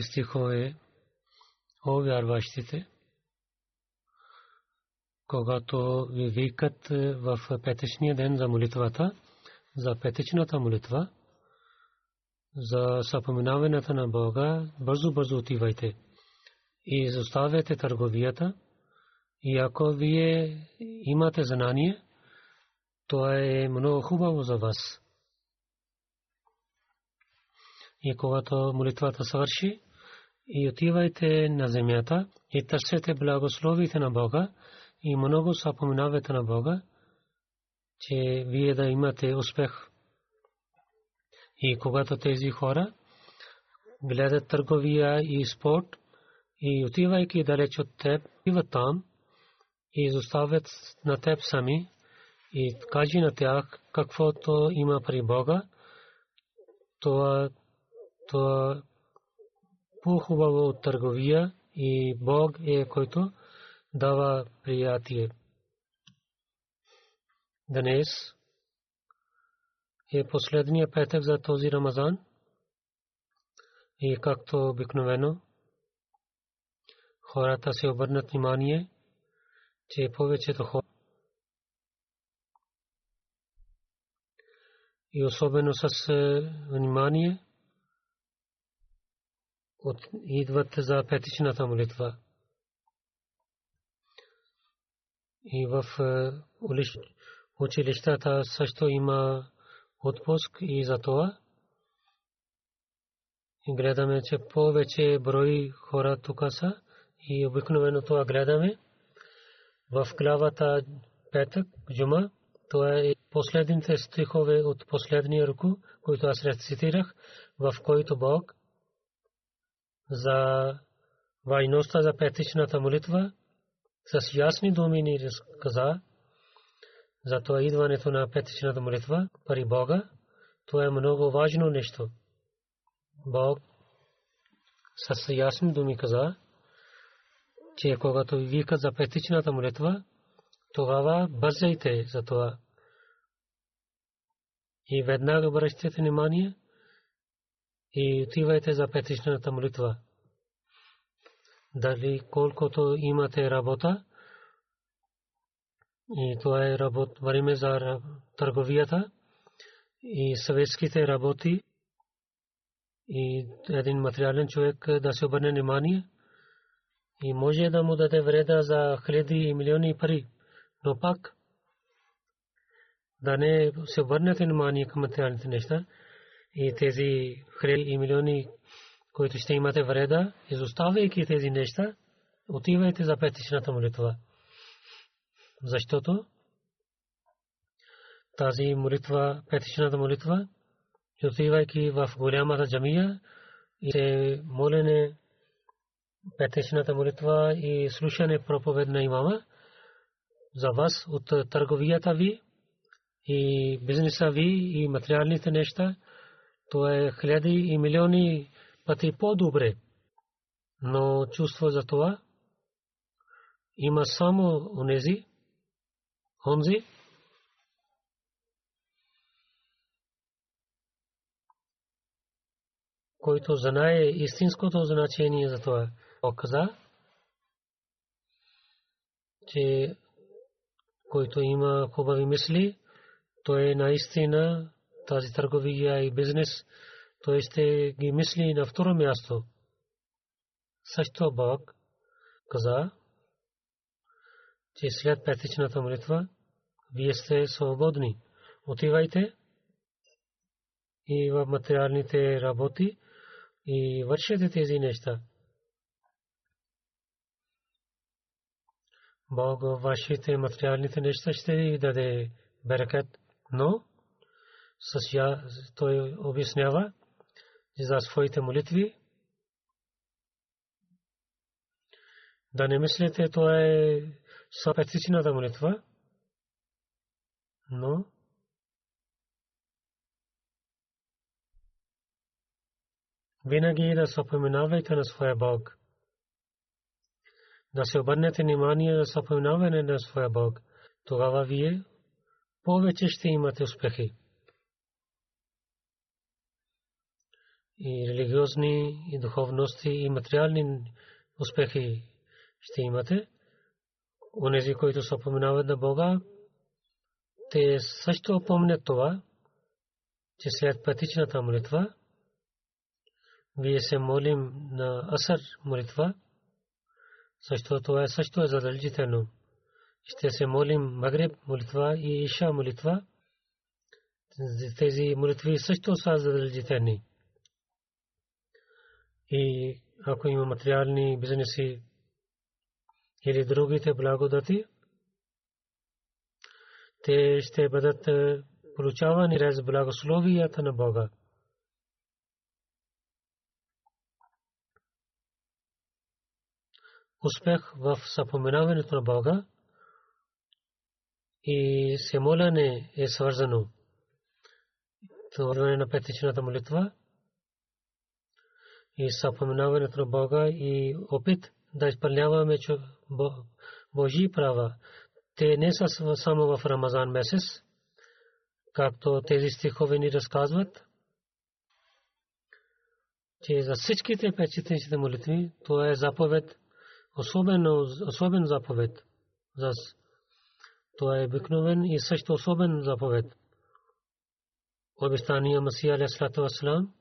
12 стихове, е о вярващите, когато ви викат в петъчния ден за молитвата, за петъчната молитва, за съпоминаването на Бога, бързо-бързо отивайте и изоставяте търговията. И ако вие имате знание, то е много хубаво за вас. И когато молитвата свърши, и отивайте на земята и търсете благословите на Бога и много съпоминавате на Бога, че вие да имате успех. И когато тези хора гледат търговия и спорт и отивайки далеч от теб, идват там и изоставят на теб сами и кажи на тях каквото има при Бога, това, това по-хубаво от търговия и Бог е който дава приятие. Днес е последния петък за този Рамазан И както обикновено, хората се обърнат внимание, че повечето хора и особено с е, внимание идват за петичната молитва. И в е, училищата също има отпуск и за това гледаме, че повече брой хора тук са и обикновено това гледаме. В главата петък, джума, това е последните стихове от последния руку, които аз рецитирах, в който Бог за вайността за петичната молитва с ясни думи ни разказа за това идването на петичната молитва пари Бога. Това е много важно нещо. Бог с ясни думи каза, че когато вика за петичната молитва, тогава бързайте за това. И веднага обръщате внимание и отивайте за петичната молитва. Дали колкото имате работа, и това е работ, време за търговията и съветските работи и един материален човек да се обърне внимание и може да му даде вреда за хиляди и милиони пари, но пак да не се обърнете внимание към материалните неща и тези хиляди и милиони, които ще имате вреда, изоставяйки тези неща, отивайте за петичната молитва. Защото тази молитва, петичната молитва, отивайки в голямата джамия и се молене петичната молитва и слушане проповед на имама за вас от търговията ви и бизнеса ви и материалните неща, то е хиляди и милиони пъти по-добре. Но чувство за това има само унези, онзи, който знае истинското значение за това. Оказа, че който има хубави мисли, той е наистина тази търговия и бизнес, той ще ги мисли на второ място. Също Бог каза, че след петичната молитва вие сте свободни. Отивайте и в материалните работи и вършете тези неща. Бог вашите материалните неща ще ви даде берекет, но с я той обяснява за своите молитви. Да не мислите, това е съпетичната молитва, но винаги да съпоменавайте на своя Бог. Да се обърнете внимание на съпоменаване на своя Бог. Тогава вие повече ще имате успехи. И религиозни, и духовности, и материални успехи ще имате. Онези, които съпоменават на Бога, те също помнят това, че след пътичната молитва, вие се молим на Асър молитва, също това е също е задължително. Ще се молим Магреб молитва и Иша молитва. Тези молитви също са задължителни. И ако има материални бизнеси или другите благодати, те ще бъдат получавани през благословията на Бога. Успех в съпоменаването на Бога и се моляне е свързано. Това на петичната молитва и съпоменаването на Бога и опит да изпълняваме Божи права. Те не са само в Рамазан месец, както тези стихове ни разказват. че за всичките печетниците молитви, това е заповед, особено, особен заповед. За това е обикновен и също особен заповед. Обещания Масия Алейхиссалату Вассалам,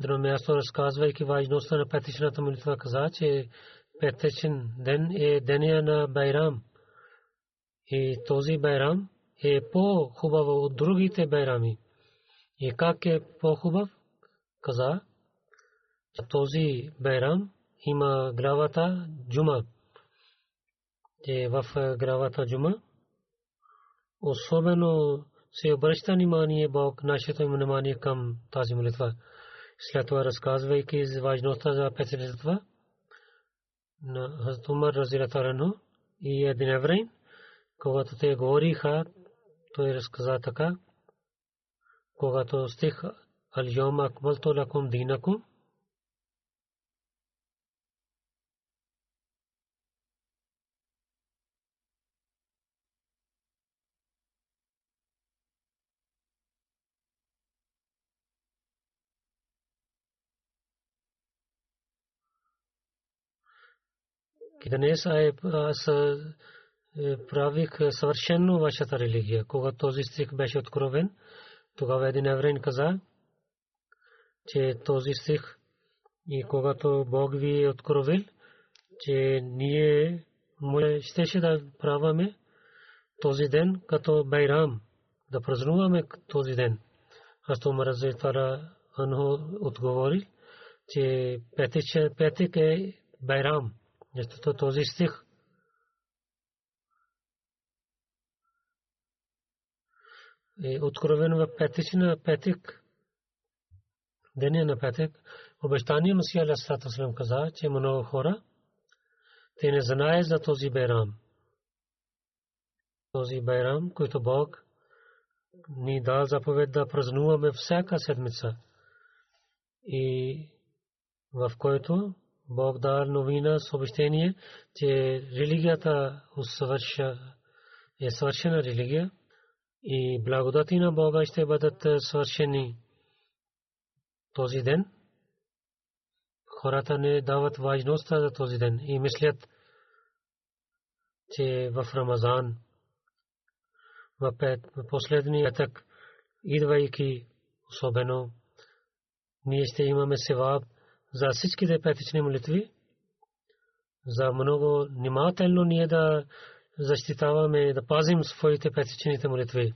друго място разказвайки важността на петичната молитва, каза, че петичен ден е деня на Байрам. И този Байрам е по-хубав от другите Байрами. И как е по-хубав? Каза, този Байрам има главата Джума. Е в главата Джума. Особено се обръща внимание Бог, нашето внимание към тази молитва. След това разказвайки за важността за петилитва на Хазрат Умар Разилатарано и един еврейн, когато те говориха, той разказа така, когато стих Al-Yawma akmaltu lakum dinakum днес аз правих съвършено вашата религия. Когато този стих беше откровен, тогава един еврейн каза, че този стих и когато Бог ви е откровил, че ние щеше да праваме този ден като Байрам, да празнуваме този ден. Аз то мразе тара отговори, че петък е Байрам. Защото този стих е откровен в петична петък, деня на петък. Обещание Масия Алясалату каза, че много хора те не знаят за този Байрам. Този Байрам, който Бог ни дал заповед да празнуваме всяка седмица и в който Бог дал новина съобщение, че религията е свършена религия и благодати на Бога ще бъдат свършени този ден. Хората не дават важност за този ден и мислят, че в Рамазан, в последния петък, идвайки особено, ние ще имаме севаб за всичките петични молитви, за много внимателно ние да защитаваме, да пазим своите петичните молитви.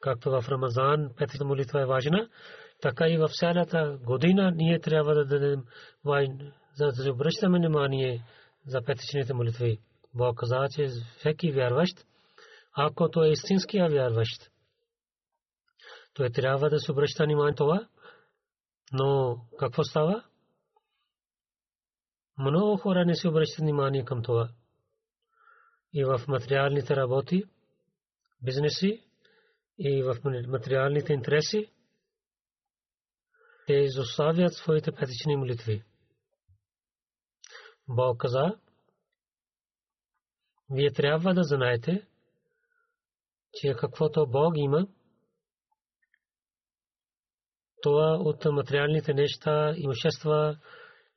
Както в Рамазан петичната молитва е важна, така и в цялата година ние трябва да дадем за да обръщаме внимание за петичните молитви. Бог каза, че всеки вярващ, ако той е истинския вярващ, той трябва да се обръща внимание това, но какво става? Много хора не се обръщат внимание към това. И в материалните работи, бизнеси, и в материалните интереси, те изоставят своите петични молитви. Бог каза, вие трябва да знаете, че каквото Бог има, това от материалните неща, имущества,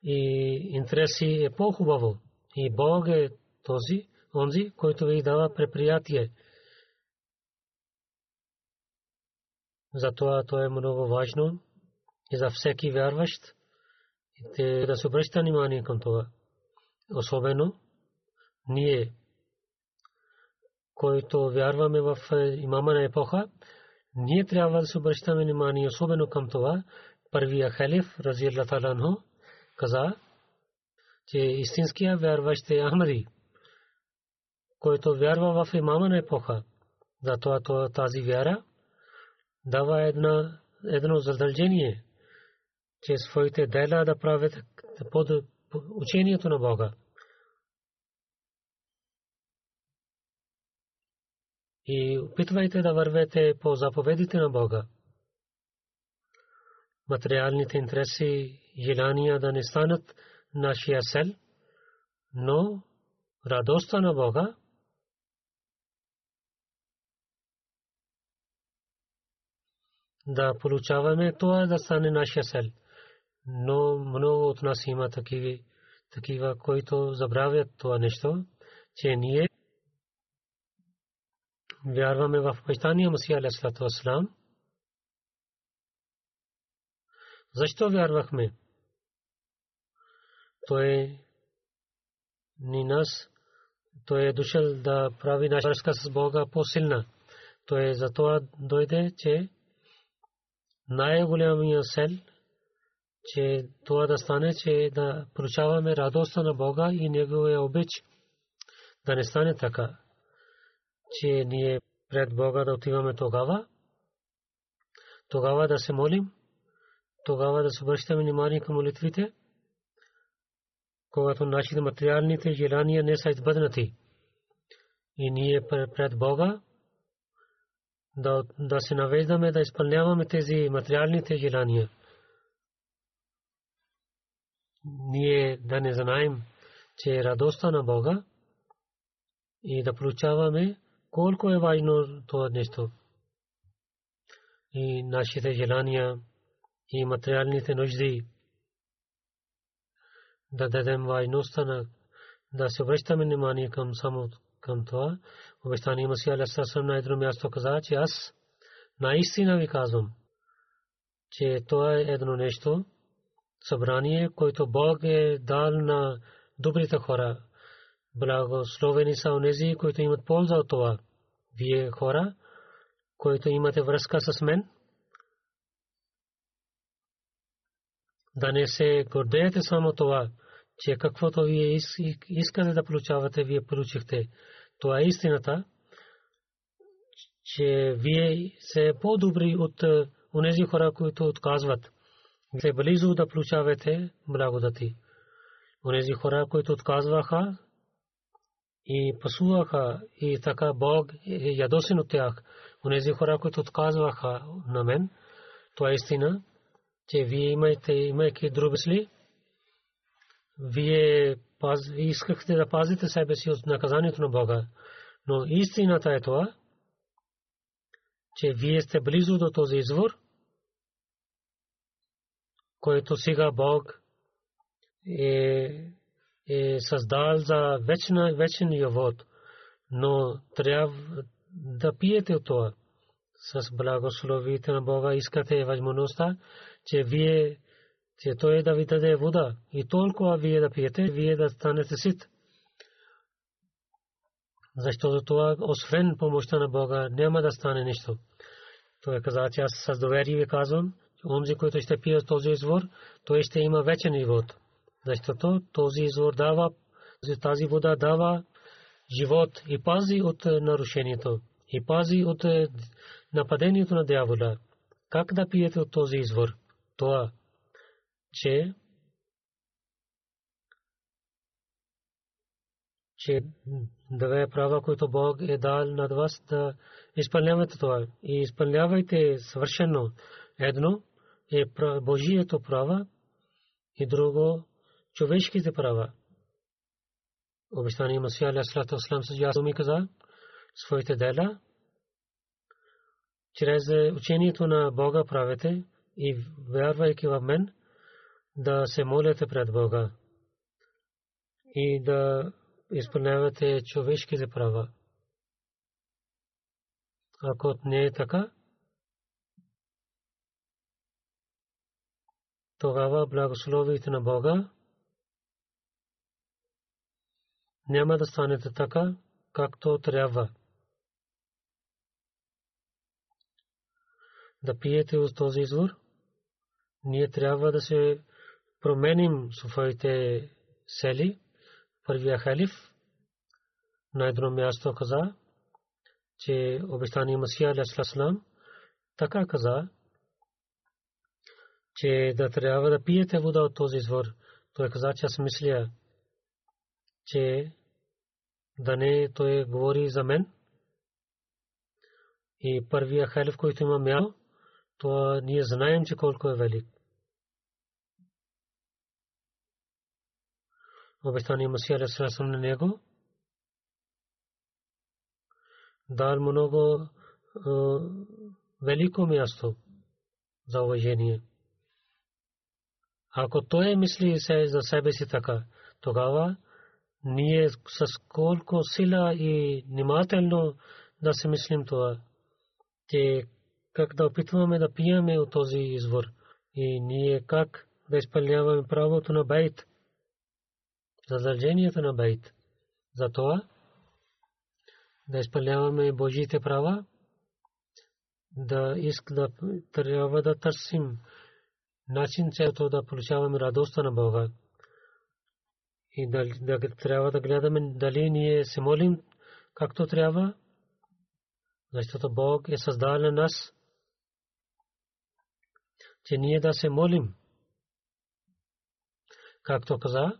и интереси е по-хубаво. И Бог е този, онзи, който ви дава предприятие. Затова то е много важно и за всеки вярващ и да се обръща внимание към това. Особено ние, които вярваме в имама на епоха, ние трябва да се обръщаме внимание особено към това. Първия халиф, рази Аллах каза, че истинския вярващ е Ахмади, който вярва в имама на епоха. Затова тази вяра дава една, едно задължение, че своите дела да правят под учението на Бога. И опитвайте да вървете по заповедите на Бога. Материалните интереси желания да не станат нашия сел, но радостта на Бога да получаваме това да стане нашия сел. но много от нас има такива, такива които забравят това нещо, че ние вярваме в почитания Масия Алейхиссалату Вассалам. Защо вярвахме? Той ни нас, той е дошъл да прави наша връзка с Бога по-силна. Той е за това дойде, че най-голямия сел, че това да стане, че да получаваме радостта на Бога и Неговия обич. Да не стане така, че ние пред Бога да отиваме тогава, тогава да се молим, тогава да се обръщаме внимание към молитвите, когато нашите материалните желания не са избъднати. И ние пред Бога да, да се навеждаме да изпълняваме тези материалните желания. Ние да не знаем, че е радостта на Бога и да получаваме колко е важно това нещо. И нашите желания и материалните нужди да дадем важността на да се обръщаме внимание към само към това. Обещание Масия Алейхиссалам на едно място каза, че аз наистина ви казвам, че това е едно нещо, събрание, което Бог е дал на добрите хора. Благословени са онези, които имат полза от това. Вие хора, които имате връзка с мен, да не се гордеете само това, че каквото вие искате да получавате, вие получихте. Това е истината, че вие се по-добри от онези хора, които отказват. Се близо да получавате благодати. Онези хора, които отказваха и пасуваха и така Бог е ядосен от тях. Онези хора, които отказваха на мен, това е истина, че вие имате, имайки други сли, вие искахте да пазите себе си от наказанието на Бога. Но истината е това, че вие сте близо до този извор, който сега Бог е, е създал за вечна, вечен вод. Но трябва да пиете от това. С благословите на Бога искате възможността, че вие че той да ви даде вода и толкова вие да пиете, вие да станете сит. Защото това, освен помощта на Бога, няма да стане нищо. Той каза, че аз с доверие ви казвам, че онзи, който ще пие този извор, той ще има вечен живот. Защото този извор дава, тази вода дава живот и пази от нарушението, и пази от нападението на дявола. Как да пиете от този извор? Това че че две права, които Бог е дал над вас, да изпълнявате това. И изпълнявайте съвършено. Едно е Божието права и друго човешките права. Обещание Масия Алясалата Аслам с ясно ми каза своите дела. Чрез учението на Бога правете и вярвайки в мен, да се молите пред Бога и да изпълнявате човешките права. Ако не е така, тогава благословите на Бога няма да станете така, както трябва. Да пиете от този извор, ние трябва да се променим своите сели. Първия халиф на едно място каза, че обещания Масия Алясалам така каза, че да трябва да пиете вода от този извор. Той каза, че аз мисля, че да не той говори за мен. И първия халиф, който има място, то ние знаем, че колко е велик. Обещание Масия Алейхиссалам на него. Дал много велико място за уважение. Ако той мисли се за себе си така, тогава ние с колко сила и внимателно да се мислим това, че как да опитваме да пиеме от този извор и ние как да изпълняваме правото на байт, задължението на байт. Затова да изпълняваме Божиите права, да иск да трябва да търсим начин, чето да получаваме радостта на Бога. И да, да трябва да гледаме дали ние се молим както трябва, защото Бог е създал нас, че ние да се молим. Както каза,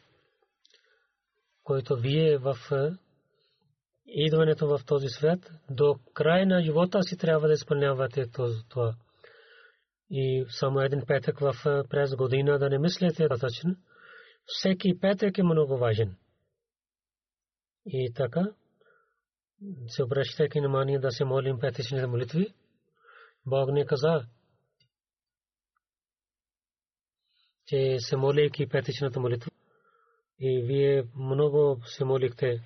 който вие в е, идването в този свят, до края на живота си трябва да изпълнявате това. И само един петък в е, през година да не мислите достатъчно. Всеки петък е много важен. И така, се обръщайки внимание да се молим петъчните молитви, Бог не каза, че се молейки петъчната молитва, и вие много се молихте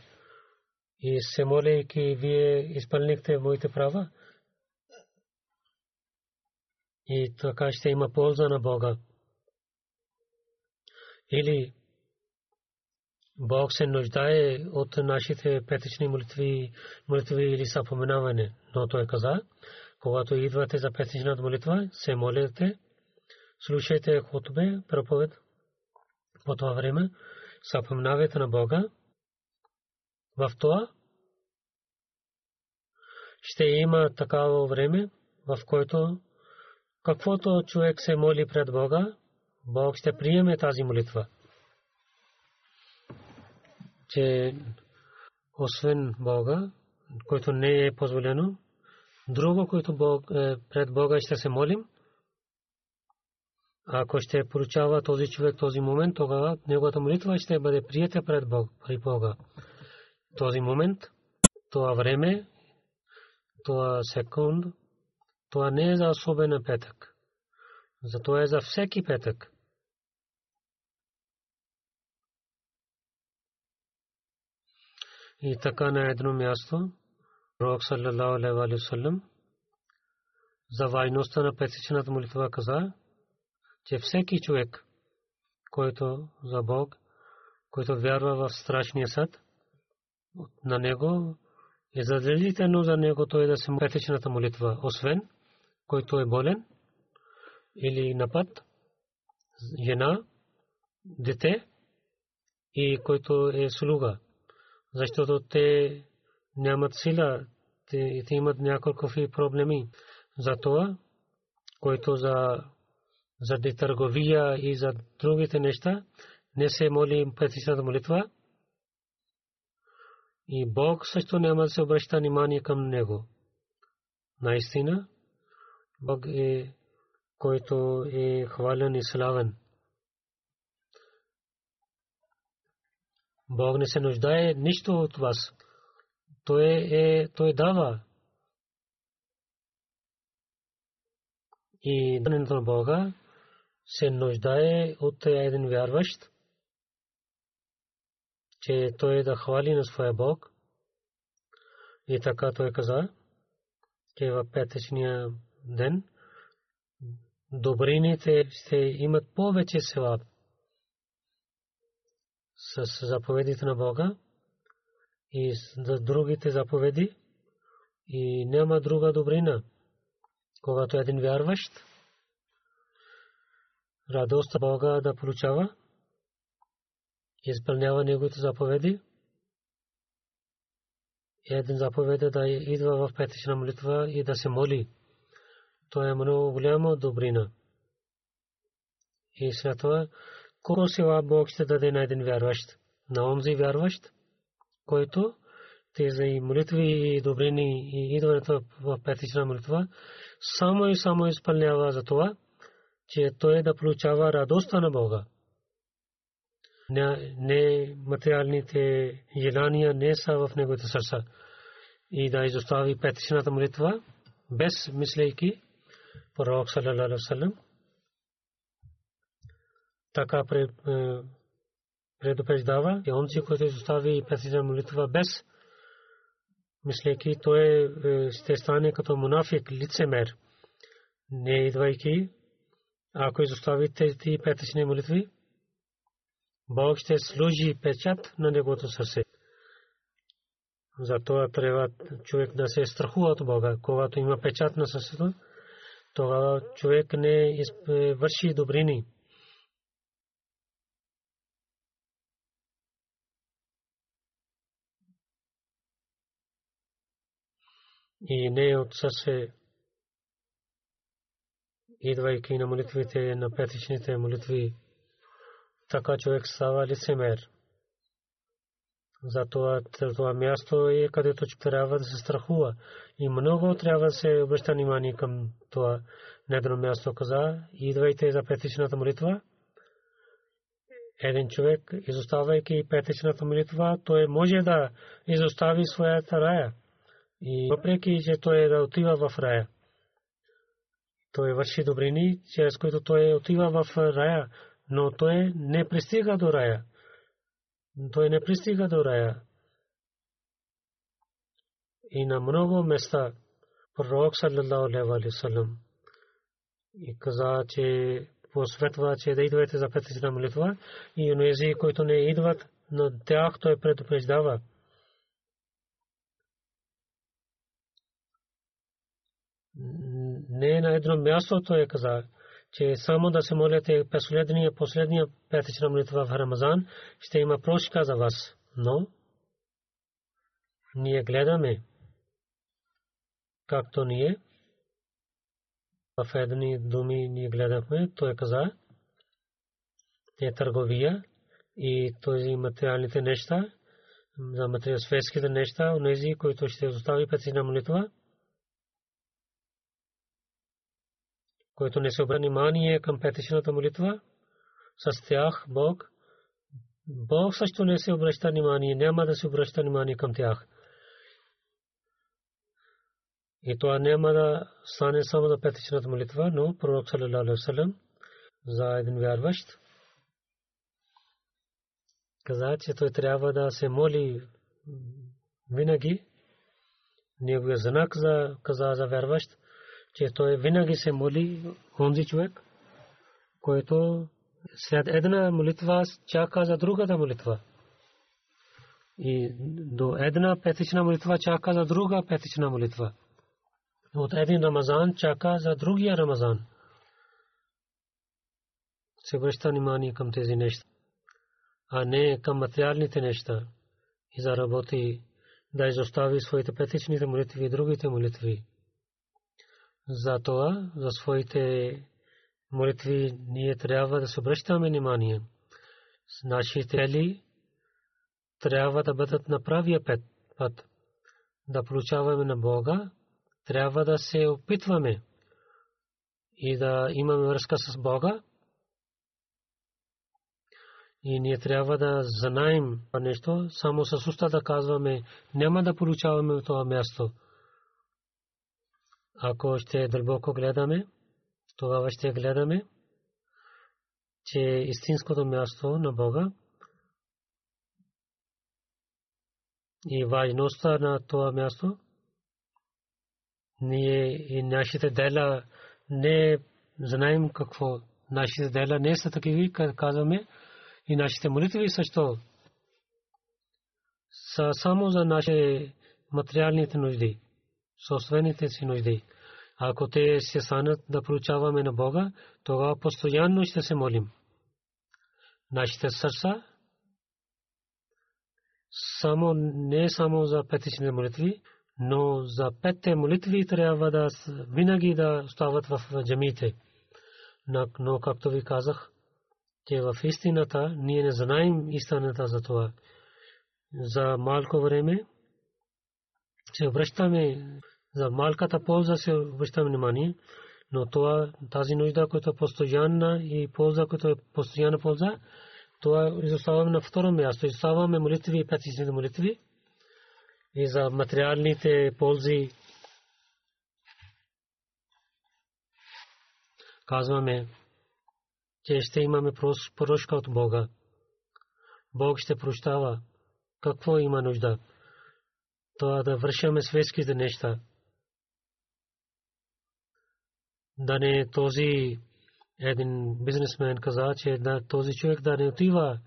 и се молейки вие изпълнихте моите права и така ще има полза на Бога. Или Бог се нуждае от нашите петични молитви, молитви или съпоменаване. Но той каза, когато идвате за петичната молитва, се молите, слушайте хутбе, проповед по това време, съпомнавайте на Бога. В това ще има такава време, в което каквото човек се моли пред Бога, Бог ще приеме тази молитва. Че освен Бога, който не е позволено, друго, което Бог, е, пред Бога ще се молим, ако ще получава този човек този момент, тогава неговата молитва ще бъде прията пред Бог, при Бога. Този момент, това време, това секунд, това не е за особен петък. Зато е за всеки петък. И така на едно място, Пророк каза, че всеки човек, който за Бог, който вярва в страшния съд, на него е задължително за него той да се петичната молитва, освен който е болен или напад, жена, дете и който е слуга. Защото те нямат сила, те, те имат няколко проблеми. Затова, който за заради търговия и за другите неща, не се моли петичната молитва. И Бог също няма да се обръща внимание към него. Наистина, Бог е, който е хвален и славен. Бог не се нуждае нищо от вас. Той е, той дава. И на Бога се нуждае от един вярващ, че той да хвали на своя Бог. И така той каза, че в петъчния ден добрините ще имат повече севап с заповедите на Бога и за другите заповеди и няма друга добрина. Когато един вярващ радост Бога да получава, изпълнява неговите заповеди. Един заповед е да идва в петична молитва и да се моли. То е много голяма добрина. И след това, колко сила Бог ще даде на един вярващ, на онзи вярващ, който тези молитви и добрини и идването в петична молитва само и само изпълнява за това, че той да получава радостта на Бога. Не материалните желания не са в неговите сърца. И да изостави петичната молитва, без мислейки, пророк салалалаху салам, така предупреждава, и он си, който изостави петична молитва без мислейки, той ще стане като мунафик, лицемер, не идвайки ако изоставите тези петъчни молитви, Бог ще служи печат на негото сърце. Затова трябва човек да се страхува от Бога. Когато има печат на сърцето, тогава човек не върши добрини. И не от сърце идвайки на молитвите, на петичните молитви, така човек става лицемер. Затова това място е където трябва да се страхува. И много трябва да се обръща внимание към това недро място. Каза, идвайте за петичната молитва. Един човек, изоставайки петичната молитва, той може да изостави своята рая. И въпреки, че той да отива в рая той върши добрини, чрез които той отива в рая, но той не пристига до рая. Той не пристига до рая. И на много места пророк саллаллаху алейхи салам и каза, че посветва, че да идвате за петична молитва и онези, които не идват, но тях той предупреждава. Не на едно място той е каза, че само да се молите последния, последния петична молитва в Рамазан, ще има прошка за вас. Но ние гледаме, както ние, в едни думи ние гледахме, той каза, е търговия и този материалните неща, за материалсферските неща, онези, които ще остави петична молитва, който не се обръща внимание към петичната молитва, с тях Бог, Бог също не се обръща внимание, няма да се обръща внимание към тях. И това няма да стане само за петичната молитва, но пророк саллалаху че той моли винаги. Се моли онзи човек, който след една молитва чака за другата молитва. И до една петична молитва чака за друга петична молитва. От един Рамазан чака за другия Рамазан. Се връща внимание към тези неща, а не към материалните неща и за работи да изостави своите петичните молитви и другите молитви за това, за своите молитви, ние трябва да се обръщаме внимание. Нашите цели трябва да бъдат на правия път, да получаваме на Бога, трябва да се опитваме и да имаме връзка с Бога. И ние трябва да знаем нещо, само с уста да казваме, няма да получаваме това място. Ако ще дълбоко гледаме, тогава ще гледаме, че истинското място на Бога и важността на това място, ние и нашите дела не знаем какво. Нашите дела не са такива, казваме, и нашите молитви също са само за нашите материалните нужди собствените си нужди. Ако те се станат да получаваме на Бога, тогава постоянно ще се молим. Нашите сърца само не само за петични молитви, но за петте молитви трябва да винаги да остават в джамите. Но както ви казах, че в истината ние не знаем истината за това. За малко време се обръщаме, за малката полза се обръщаме внимание, но това, тази нужда, която е постоянна и полза, която е постоянна полза, това изоставаме на второ място. Изоставаме молитви и петичните молитви и за материалните ползи. Казваме, че ще имаме прошка от Бога. Бог ще прощава какво има нужда. Това да вършаме светските неща. Да не този един бизнесмен каза, че да, този човек да не отива.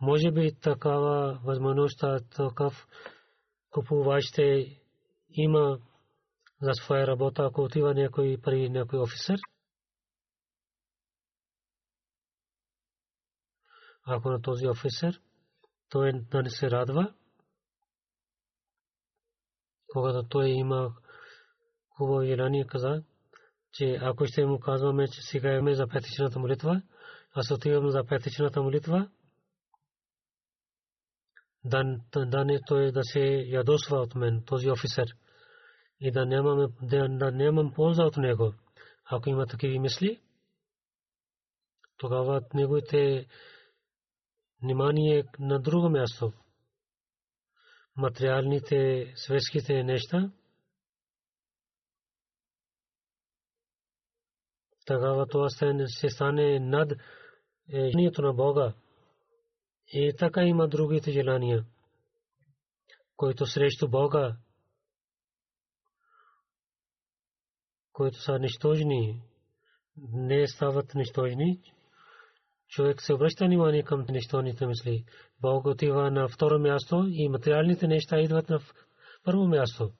Може би такава възможност, такъв купувач ще има за своя работа, ако отива някой при някой офисер. Ако на този офисер, той да не се радва, когато той има хубаво желание каза, че ако ще му казваме, че сега имаме за петичната молитва, аз отивам за петичната молитва, да, не той да се ядосва от мен, този офисер, и да нямам, да, нямам полза от него. Ако има такива мисли, тогава неговите внимание на друго място. Материалните, светските неща, тогава това се стане над желанието на Бога. И така има другите желания, които срещу Бога, които са нищожни, не стават нищожни. Човек се обръща внимание към нищожните мисли. Бог отива на второ място и материалните неща идват на първо място.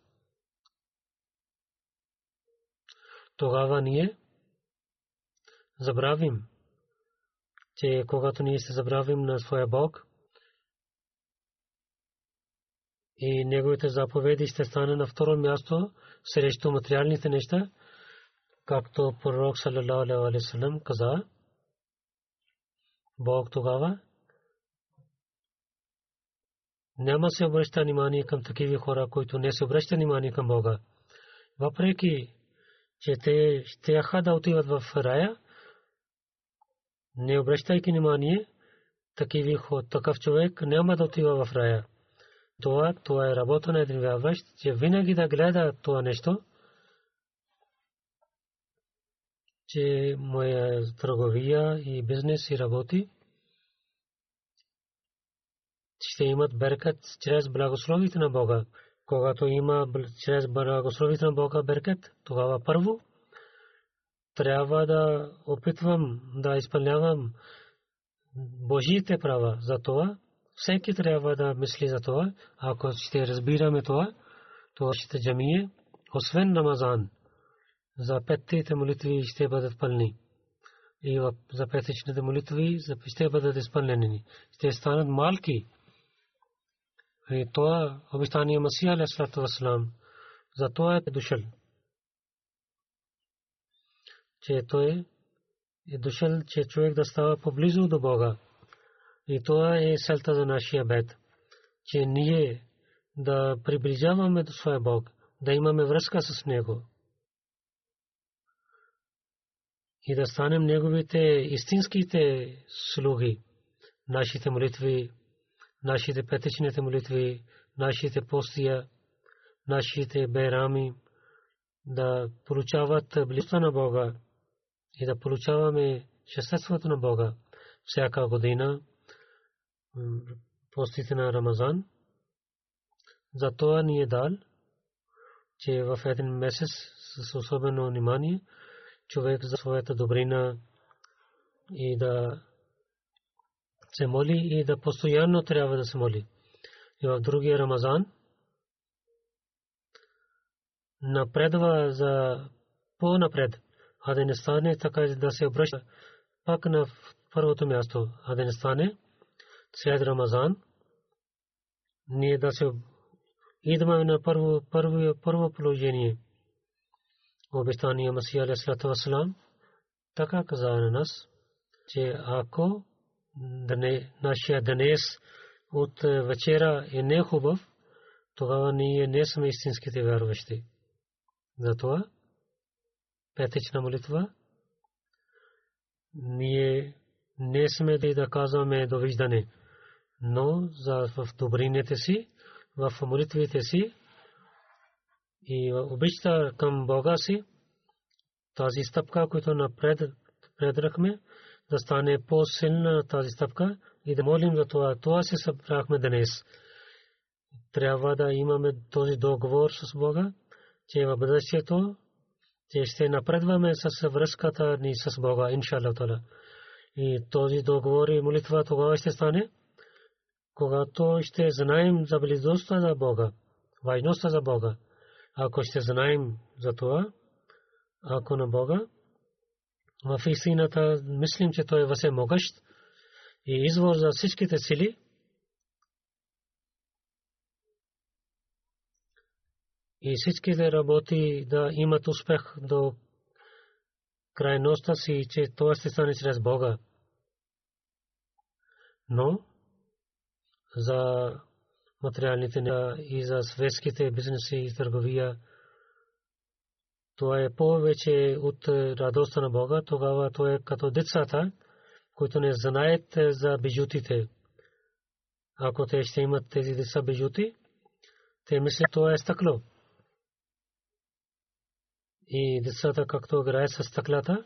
Тогава ние забравим, че когато ние се забравим на своя Бог и неговите заповеди ще стане на второ място срещу материалните неща, както пророк салам каза, Бог тогава няма се обръща внимание към такива хора, които не се обръща внимание към Бога. Въпреки, че те ще отиват в рая, не обръщайки внимание, такиви такъв човек няма да отива в рая. Това, това е работа на един вярващ, че винаги да гледа това нещо, че моя търговия и бизнес и работи ще имат беркат чрез благословите на Бога. Когато има чрез благословите на Бога беркат, тогава първо трябва да опитвам да изпълнявам Божиите права. За това всеки трябва да мисли за това. Ако ще разбираме това, то ще джамие, освен Рамазан, за петите молитви ще бъдат пълни. И за петичните молитви ще бъдат изпълнени. Ще станат малки. И това обещание Масия, алейхиссалату вассалам, за това е дошъл че той е дошъл, че човек да става поблизо до Бога. И това е селта за нашия бед, че ние да приближаваме до своя Бог, да имаме връзка с Него и да станем Неговите истинските слуги, нашите молитви, нашите петичните молитви, нашите постия, нашите берами, да получават близостта на Бога и да получаваме щастеството на Бога всяка година постите на Рамазан. За ни е дал, че в един месец с особено внимание човек за своята добрина и да се моли и да постоянно трябва да се моли. И в другия Рамазан напредва за по-напред а да не стане така да се обръща пак на първото място, а да не стане след Рамазан, ние да се идваме на първо, първо, първо положение. Обещания Масия Алейхиссалату Вассалам така каза на нас, че ако нашия днес от вечера е не хубав, тогава ние не сме истинските вярващи. Затова петична молитва ние не сме да казваме довиждане, но за в добрините си, в молитвите си и обичта към Бога си, тази стъпка, която напред предрахме, да стане по-силна тази стъпка и да молим за това. Това се събрахме днес. Трябва да имаме този договор с Бога, че в бъдещето че ще напредваме с връзката ни с Бога, иншалла И този договор и молитва тогава ще стане, когато ще знаем за близостта за Бога, важността за Бога. Ако ще знаем за това, ако на Бога, в истината мислим, че Той е въземогъщ и извор за всичките сили, и всичките работи да имат успех до крайността си, че това ще стане чрез Бога. Но за материалните и за светските бизнеси и търговия, това е повече от радостта на Бога, тогава то е като децата, които не знаят за бижутите. Ако те ще имат тези деца бижути, те мислят това е стъкло и децата както играят с стъклата,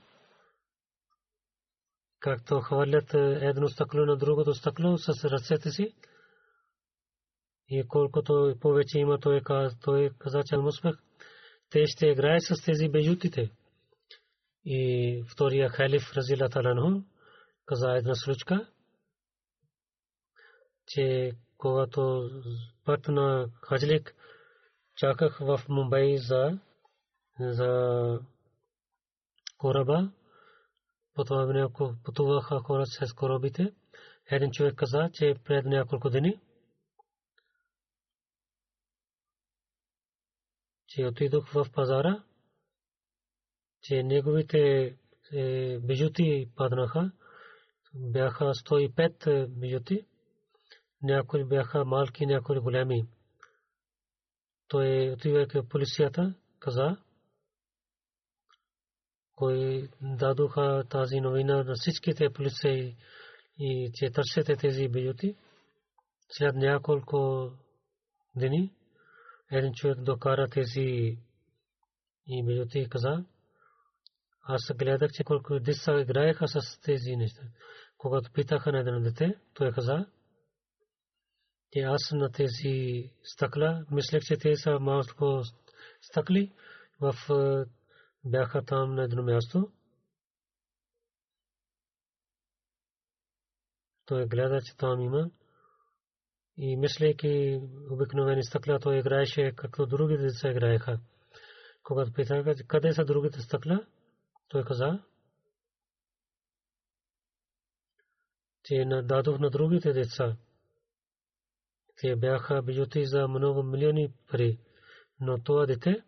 както хвърлят едно стъкло на другото стъкло с ръцете си. И колкото повече има, той, той каза, че успех, те ще играят с тези бежутите. И втория халиф Разила Таланху каза една случка, че когато път на Хаджлик чаках в Мумбай за за кораба. По това време пътуваха хора с корабите. Един човек каза, че пред няколко дни че отидох в пазара, че неговите е, бижути паднаха. Бяха 105 е, бижути. Някои бяха малки, някои големи. Той отивайки в полицията, каза, кои дадоха тази новина на всичките полицаи и че търсете тези бижути. След няколко дни един човек докара тези и бижути и каза, аз гледах, че колко деца играеха с тези неща. Когато питаха на едно дете, той каза, че аз на тези стъкла, мислех, че те са малко стъкли в бяха там на едно място. Той гледа, че там има. И мислейки обикновени стъкла, той играеше както другите деца играеха. Когато питаха, къде са другите стъкла, той каза, че дадох на другите деца. Те бяха бижути за много милиони пари. Но това дете,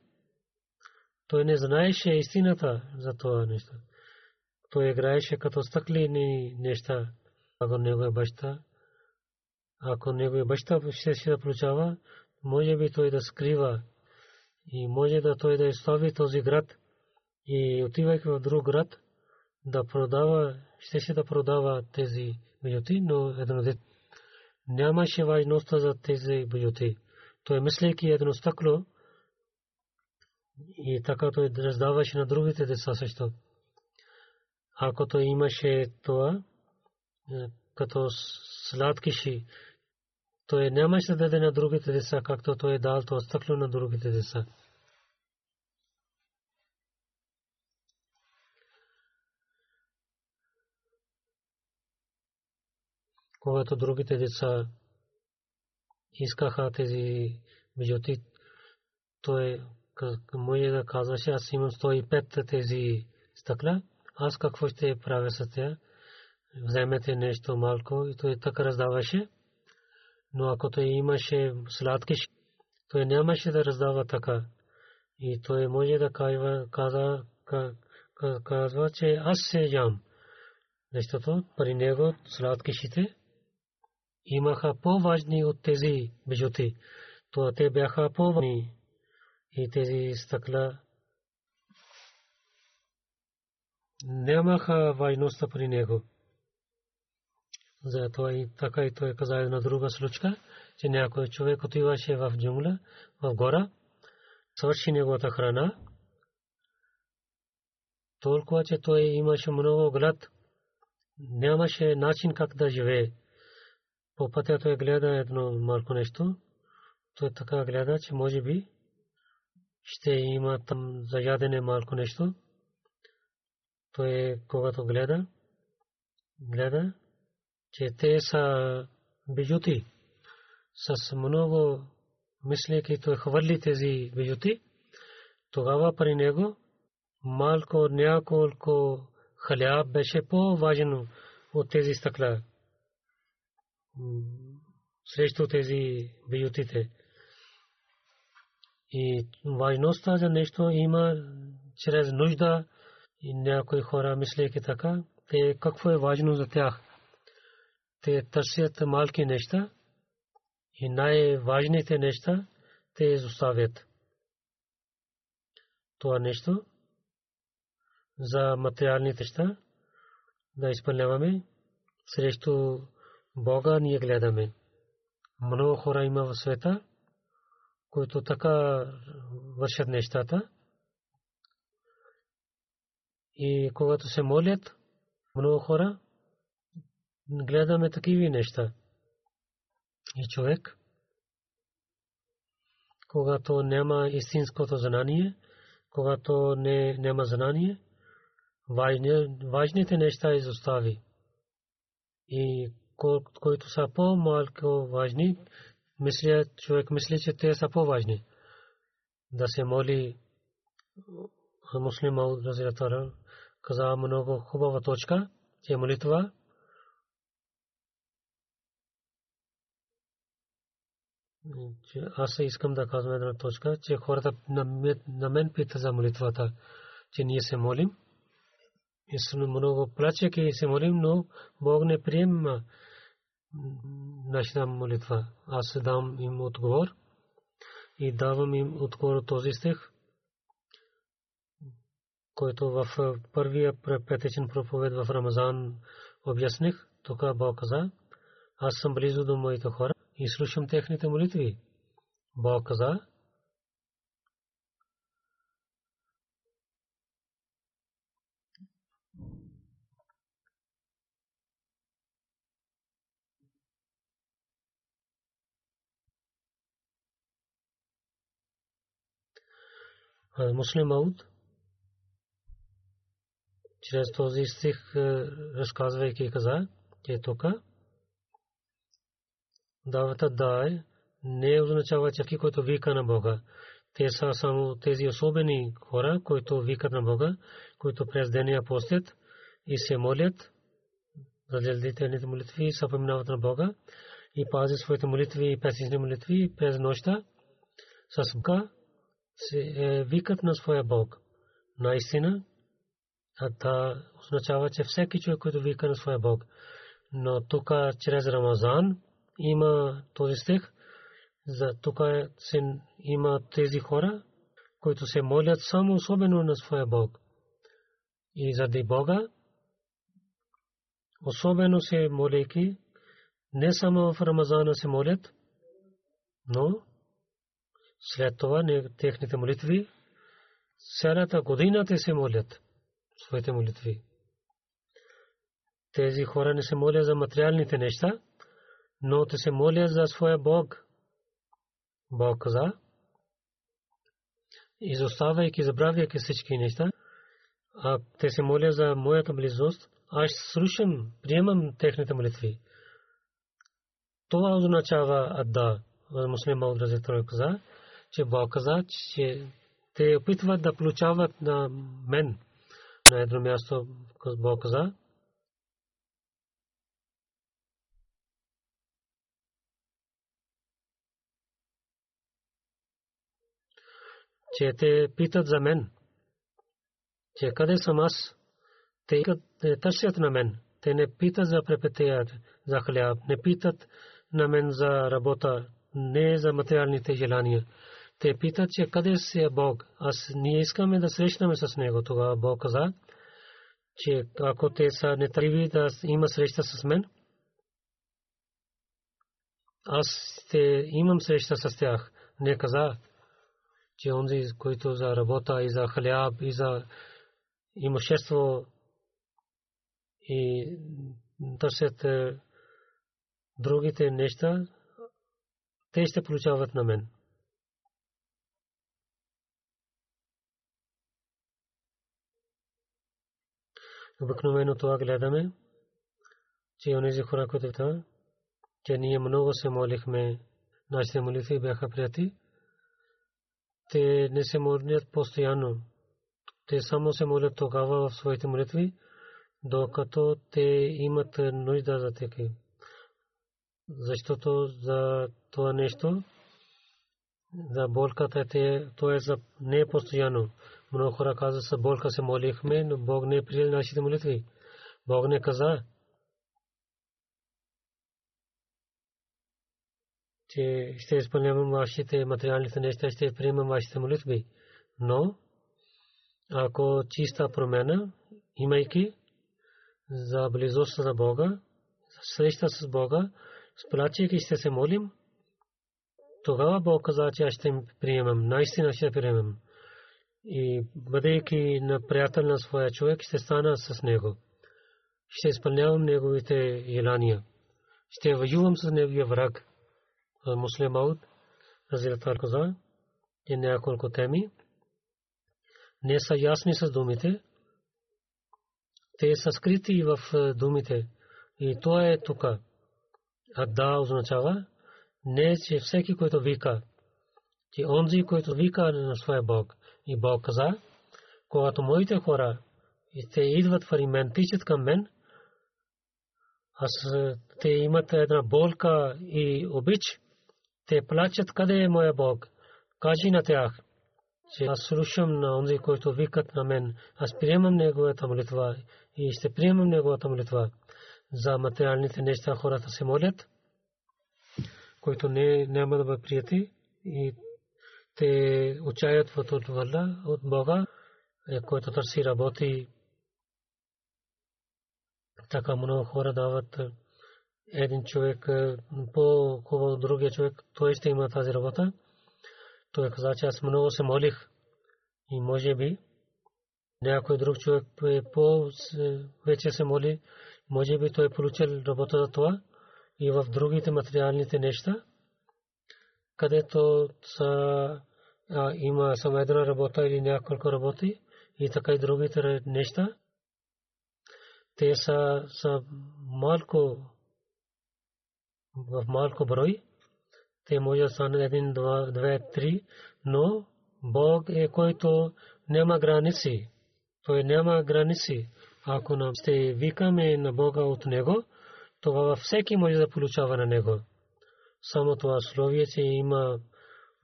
той не знаеше истината за това нещо. Той играеше като стъклени неща. Ако него е баща, ако него е баща ще се да получава, може би той да скрива и може да той да изстави този град и отивайки в друг град да продава, ще се да продава тези бюджети, но едно нямаше важността за тези бюджети. Той мислейки едно стъкло, и така той раздаваше на другите деца също. Ако той имаше това, е, като сладкиши, той нямаше да даде на другите деца, както той е дал това стъкло на другите деца. Когато другите деца искаха тези бижоти, той може да казваше, аз имам 105 тези стъкла, аз какво ще правя с тях? Вземете нещо малко и той така раздаваше. Но ако той имаше сладки, той нямаше да раздава така. И той може да казва, каза, казва, че аз се ям. Защото при него сладкишите имаха по-важни от тези бежоти. То те бяха по-важни и тези стъкла нямаха важността при него. Затова и така и той каза една друга случка, че някой човек отиваше в джунгла, в гора, свърши неговата храна, толкова, че той имаше много глад, нямаше начин как да живее. По пътя той гледа едно малко нещо, той така гледа, че може би ще има там за ядене малко нещо. Той когато гледа, гледа, че те са бижути. С много мислейки той хвърли тези бижути, тогава при него малко няколко халяб беше по-важно от тези стъкла. Срещу тези бижутите. И важността за нещо има чрез нужда и някои хора мислейки така, те какво е важно за тях. Те търсят малки неща и най-важните неща те изоставят. Това нещо за материалните неща да изпълняваме срещу Бога ние гледаме. Много хора има в света, които така вършат нещата. И когато се молят, много хора гледаме такива неща. И човек, когато няма истинското знание, когато не, няма знание, важни, важните неща изостави. И които са по-малко важни, мисля, човек мисли, че те са по-важни. Да се моли муслим Разиратара каза много хубава точка, че молитва аз искам да казвам една точка, че хората на мен питат за молитвата, че ние се молим. И съм много плачеки се молим, но Бог не приема нашата молитва. Аз дам им отговор и давам им отговор от този стих, който в първия петечен проповед в Рамазан обясних. Тук Бог каза, аз съм близо до моите хора и слушам техните молитви. Бог каза, Муслим Мауд чрез този стих разказвайки каза, че тук давата да е. Не означава чаки, който вика на Бога. Те са само тези особени хора, които викат на Бога, които през деня постят и се молят. За техните молитви са поминават на Бога и пазят своите молитви и песенни молитви през нощта с Бога викат на своя Бог. Наистина, това означава, че всеки човек, който вика на своя Бог. Но тук чрез Рамазан има този стих, за тук има тези хора, които се молят само особено на своя Бог. И заради Бога, особено се молейки, не само в Рамазана се молят, но след това техните молитви, цялата година те се молят своите молитви. Тези хора не се молят за материалните неща, но те се молят за своя Бог. Бог каза, изоставяйки, забравяйки всички неща, а те се молят за моята близост, аз слушам, приемам техните молитви. Това означава Адда, муслим Мауд Разетора каза, че Бог каза, че те опитват да получават на мен. На едно място Бог каза, че те питат за мен, че къде съм аз, те търсят на мен. Те не питат за препетеят, за хляб, не питат на мен за работа, не за материалните желания. Те питат, че къде си е Бог. Аз ние искаме да срещнаме с Него. Тогава Бог каза, че ако те са нетриви да има среща с мен, аз ще имам среща с тях. Не каза, че онзи, който за работа и за хляб и за имущество и търсят е, другите неща, те ще получават на мен. Обикновено това гледаме, че онези хора, които това, че ние много се молихме, нашите молитви бяха прияти. Те не се молят постоянно. Те само се молят тогава в своите молитви, докато те имат нужда за теки. Защото за това нещо, за болката, то е за не е постоянно. Много хора казват, за болка се молихме, но Бог не приел нашите молитви. Бог не каза, че ще изпълнявам вашите материалните неща, ще приемам вашите молитви. Но, ако чиста промена, имайки за близост на Бога, среща с Бога, сплачайки ще се молим, тогава Бог каза, че аз ще приемам, наистина ще приемам. И бъдейки на приятел на своя човек, ще стана с него. Ще изпълнявам неговите желания. Ще воювам с неговия враг. Муслим Ауд, Разилатар каза, че няколко теми не са ясни с думите, те са скрити в думите. И то е тук. Адда означава не, че всеки, който вика, че онзи, който вика на своя Бог. И Бог каза, когато моите хора те идват в мен, тичат към мен, аз те имат една болка и обич, те плачат къде е моя Бог. Кажи на тях, че аз слушам на онзи, който викат на мен. Аз приемам неговата молитва и ще приемам неговата молитва. За материалните неща хората се молят, които не, няма да бъдат прияти и те учаят в това от Бога, е, който търси работи. Така много хора дават един човек по-хубаво от другия човек, той ще има тази работа. Той каза, че аз много се молих и може би някой друг човек е по вече се моли, може би той е получил работа за това и в другите материалните неща, където са, има само една работа или няколко работи и така и другите неща, те са, са малко в малко брой. Те може да стане един, два, две, три, но Бог е който няма граници. Той няма граници. Ако нам ще викаме на Бога от Него, тогава всеки може да получава на Него. Само това словие, че има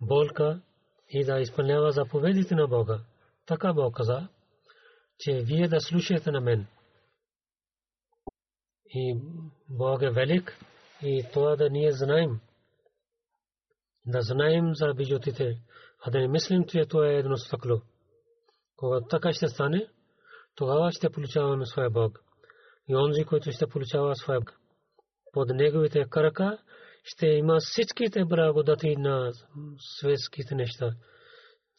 болка и да изпълнява заповедите на Бога. Така Бог каза, че вие да слушате на мен. И Бог е велик и това да ние знаем. Да знаем за бижутите, а да не мислим, че това е едно стъкло. Когато така ще стане, тогава ще получаваме своя Бог. И онзи, който ще получава своя Бог. Под неговите крака ще има всичките благодати на светските неща.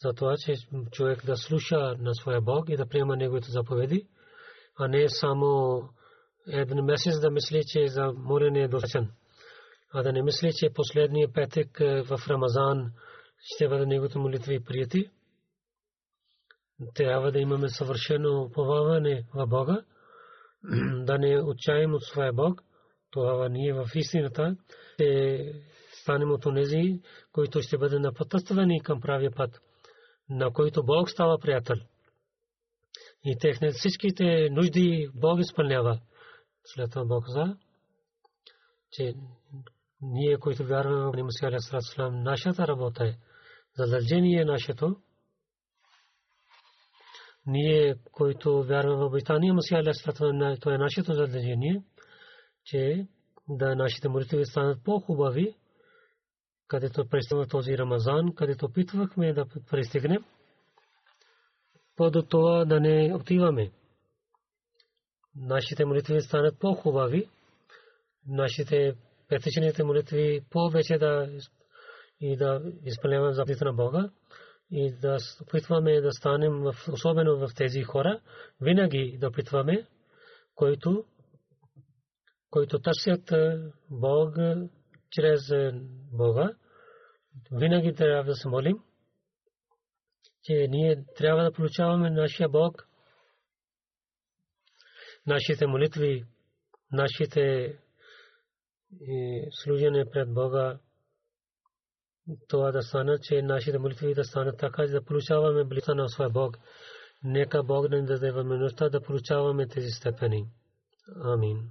Затова, че човек да слуша на своя Бог и да приема неговите заповеди, а не само един месец да мисли, че за молене е достатъчен. А да не мисли, че последния петък в Рамазан ще бъде неговите молитви прияти трябва да имаме съвършено уповаване в Бога, да не отчаем от своя Бог. Това ние в истината ще станем от онези, които ще бъдат напътствани към правия път, на който Бог става приятел. И техните всичките нужди Бог изпълнява. След това Бог за, че ние, които вярваме в Нимасия Алейхиссалам, нашата работа е задължение нашето ние, които вярваме в обещания Масия Алясалату, то е нашето задължение, че да нашите молитви станат по-хубави, където пристигнахме този Рамазан, където опитвахме да пристигнем, по до това да не отиваме. Нашите молитви станат по-хубави, нашите петичните молитви повече да и да изпълняваме заповедите на Бога и да опитваме да станем особено в тези хора, винаги да опитваме, които, които търсят Бог чрез Бога, винаги трябва да се молим, че ние трябва да получаваме нашия Бог, нашите молитви, нашите служене пред Бога, това да стане, че нашите молитви да станат така, да получаваме близо на своя Бог. Нека Бог да ни даде възможността да получаваме тези степени. Амин.